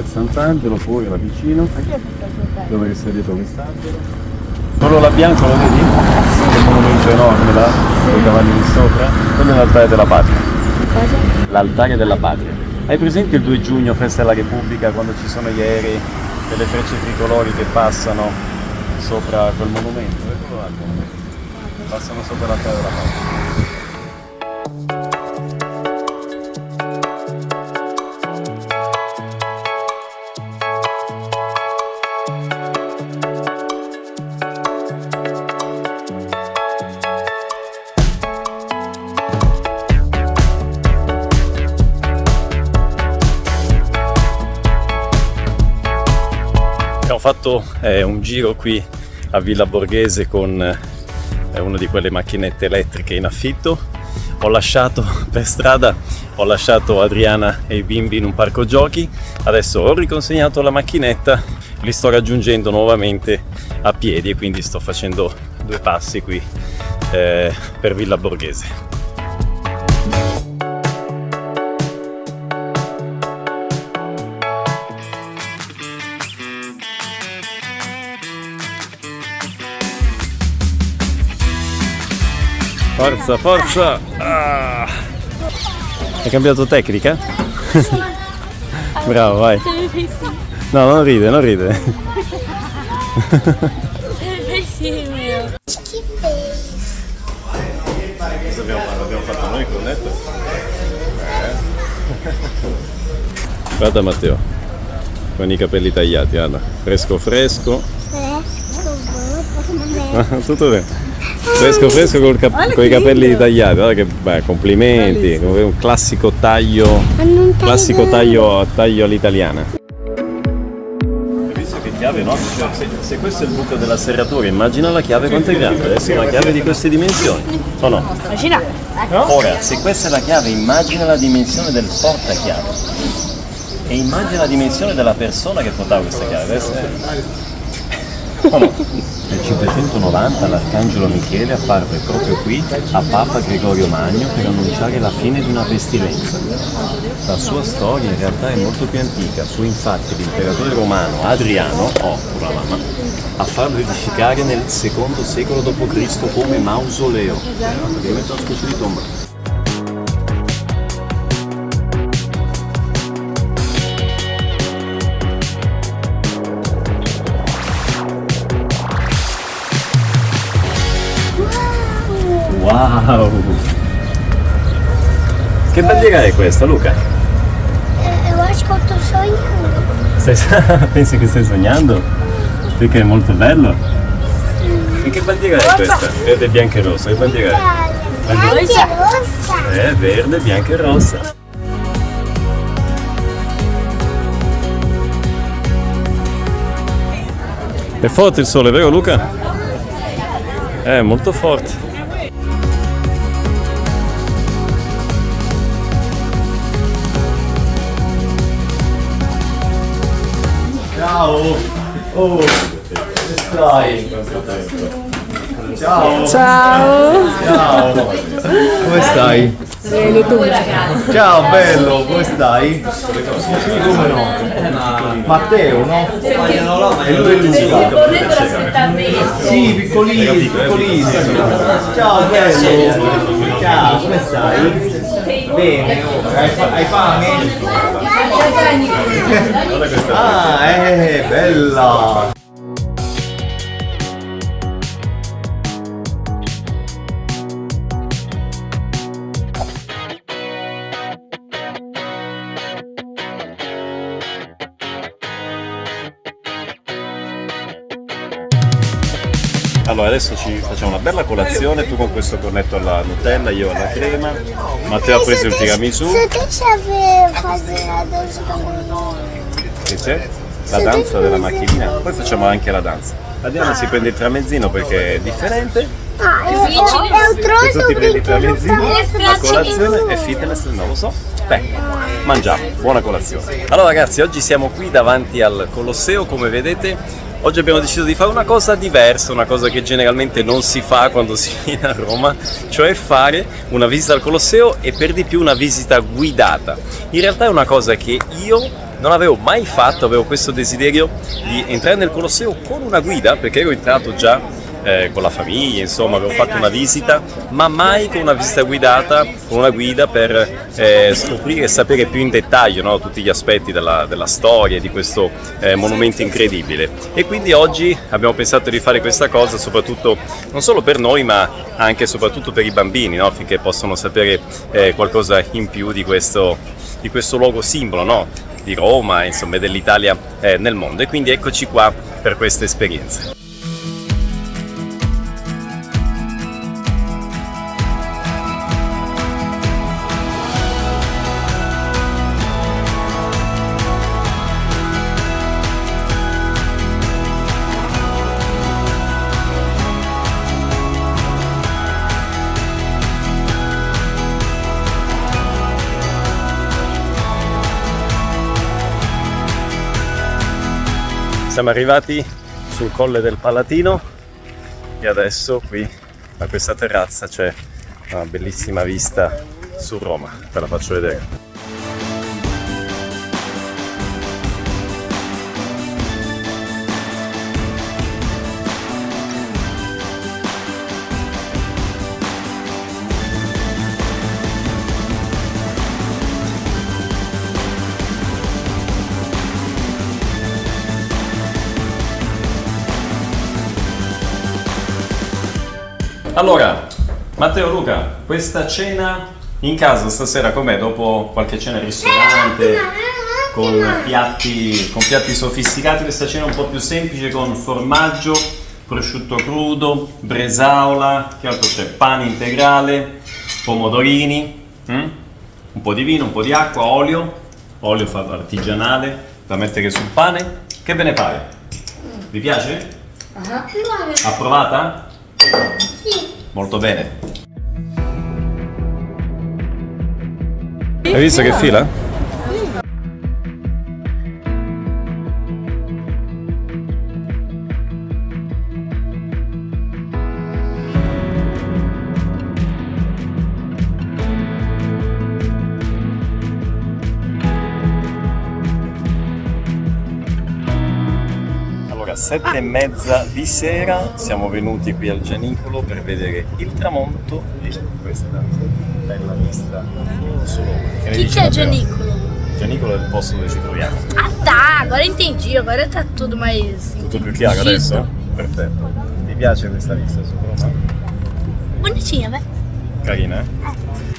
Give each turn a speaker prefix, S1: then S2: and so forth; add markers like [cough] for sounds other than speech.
S1: Sant'Angelo, fuori là vicino, dove che sei dietro quest'angelo. Quello là bianco lo vedi? Sì. Quel monumento enorme là, con i cavalli lì sopra. Quello è l'altare della patria.
S2: Cosa?
S1: L'altare della patria. Hai presente il 2 giugno, festa della Repubblica, quando ci sono gli aerei e le frecce tricolori che passano sopra quel monumento? Eccolo là il monumento. Passano sopra l'altare della patria. Fatto eh, un giro qui a Villa Borghese con eh, una di quelle macchinette elettriche in affitto. Ho lasciato per strada, ho lasciato Adriana e i bimbi in un parco giochi. Adesso ho riconsegnato la macchinetta, li sto raggiungendo nuovamente a piedi e quindi sto facendo due passi qui eh, per Villa Borghese. Forza, forza! Ah. Hai cambiato tecnica? Bravo, vai. No, non ride, non ride. Cosa abbiamo fatto? L'abbiamo fatto noi con netto? Guarda Matteo, con i capelli tagliati, guarda. Fresco fresco. [laughs] Tutto bene. Fresco fresco col cap- con i capelli tagliati, guarda che beh, complimenti, un classico taglio, classico taglio, taglio all'italiana. Hai visto che chiave, no? Cioè, se, se questo è il buco della serratura, immagina la chiave quanto è grande, adesso è una chiave di queste dimensioni, o no?
S2: Immagina.
S1: Ora, se questa è la chiave, immagina la dimensione del portachiave e immagina la dimensione della persona che portava questa chiave. Nel 590 l'arcangelo Michele apparve proprio qui a Papa Gregorio Magno per annunciare la fine di una pestilenza. La sua storia in realtà è molto più antica, fu infatti l'imperatore romano Adriano, oh, la mamma, a farlo edificare nel secondo secolo d.C. come mausoleo, praticamente. Wow! Che bandiera è questa, Luca?
S3: Eh, eu acho que eu tô sonhando.
S1: Stai- [laughs] pensi che stai sognando? Perché è molto bello? E che bandiera è questa? Verde, bianca e rossa. Che bandiera è?
S3: Anche rossa.
S1: È verde, bianca e rossa. È forte il sole, vero Luca? È molto forte.
S4: Ciao! Oh, come stai? Ciao!
S2: Ciao.
S4: Ciao! Come stai?
S2: Bene, tu.
S4: Ciao bello, come stai? Come no? Matteo, no? E lui è Luca. Sì, piccolino, piccolino. Ciao bello. Ciao, come stai? Bene, hai fame? Ah, eh, bella!
S1: Allora adesso ci facciamo una bella colazione, tu con questo cornetto alla Nutella, io alla crema, Matteo ha preso il tiramisù,
S3: Você deixa eu ver fazer a dança comigo?
S1: che c'è? La danza della macchinina, poi facciamo anche la danza. La Diana si prende il tramezzino perché è differente,
S3: Ah, eu
S1: e
S3: trouxe
S1: tu ti prendi il tramezzino, la colazione è fitness, non lo so. Beh, mangiamo, buona colazione. Allora ragazzi, oggi siamo qui davanti al Colosseo, come vedete. Oggi abbiamo deciso di fare una cosa diversa, una cosa che generalmente non si fa quando si viene a Roma, cioè fare una visita al Colosseo e per di più una visita guidata. In realtà è una cosa che io non avevo mai fatto, avevo questo desiderio di entrare nel Colosseo con una guida, perché ero entrato già eh, con la famiglia, insomma, avevo fatto una visita, ma mai con una visita guidata, con una guida per eh, scoprire e sapere più in dettaglio no, tutti gli aspetti della, della storia di questo eh, monumento incredibile. E quindi oggi abbiamo pensato di fare questa cosa soprattutto non solo per noi, ma anche e soprattutto per i bambini, no, affinché possano sapere eh, qualcosa in più di questo, di questo luogo simbolo. No? di Roma, insomma, dell'Italia eh, nel mondo. E quindi eccoci qua per questa esperienza. Siamo arrivati sul colle del Palatino e adesso qui a questa terrazza c'è una bellissima vista su Roma, ve la faccio vedere. Allora, Matteo Luca, questa cena in casa stasera com'è? Dopo qualche cena al ristorante, con piatti, con piatti sofisticati, questa cena un po' più semplice con formaggio, prosciutto crudo, bresaola, che altro c'è? Pane integrale, pomodorini, mm? un po' di vino, un po' di acqua, olio, olio fatto artigianale da mettere sul pane. Che ve ne pare? Vi piace? Approvata? Molto bene. Hai visto che fila? Sette e mezza di sera siamo venuti qui al Gianicolo per vedere il tramonto e questa bella vista su Roma. Che ne
S5: Chi
S1: Matteo?
S5: Gianicolo?
S1: Gianicolo è il posto dove ci troviamo.
S5: Ah tá, agora entendi. Agora tá tudo mais.
S1: Tutto più chiaro
S5: entendido.
S1: adesso? Perfetto. Ti piace questa vista su Roma?
S5: Bonitinha, vai.
S1: Carina, eh?